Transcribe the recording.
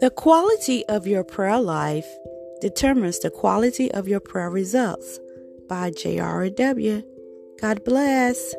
The quality of your prayer life determines the quality of your prayer results by J.R.W. God bless.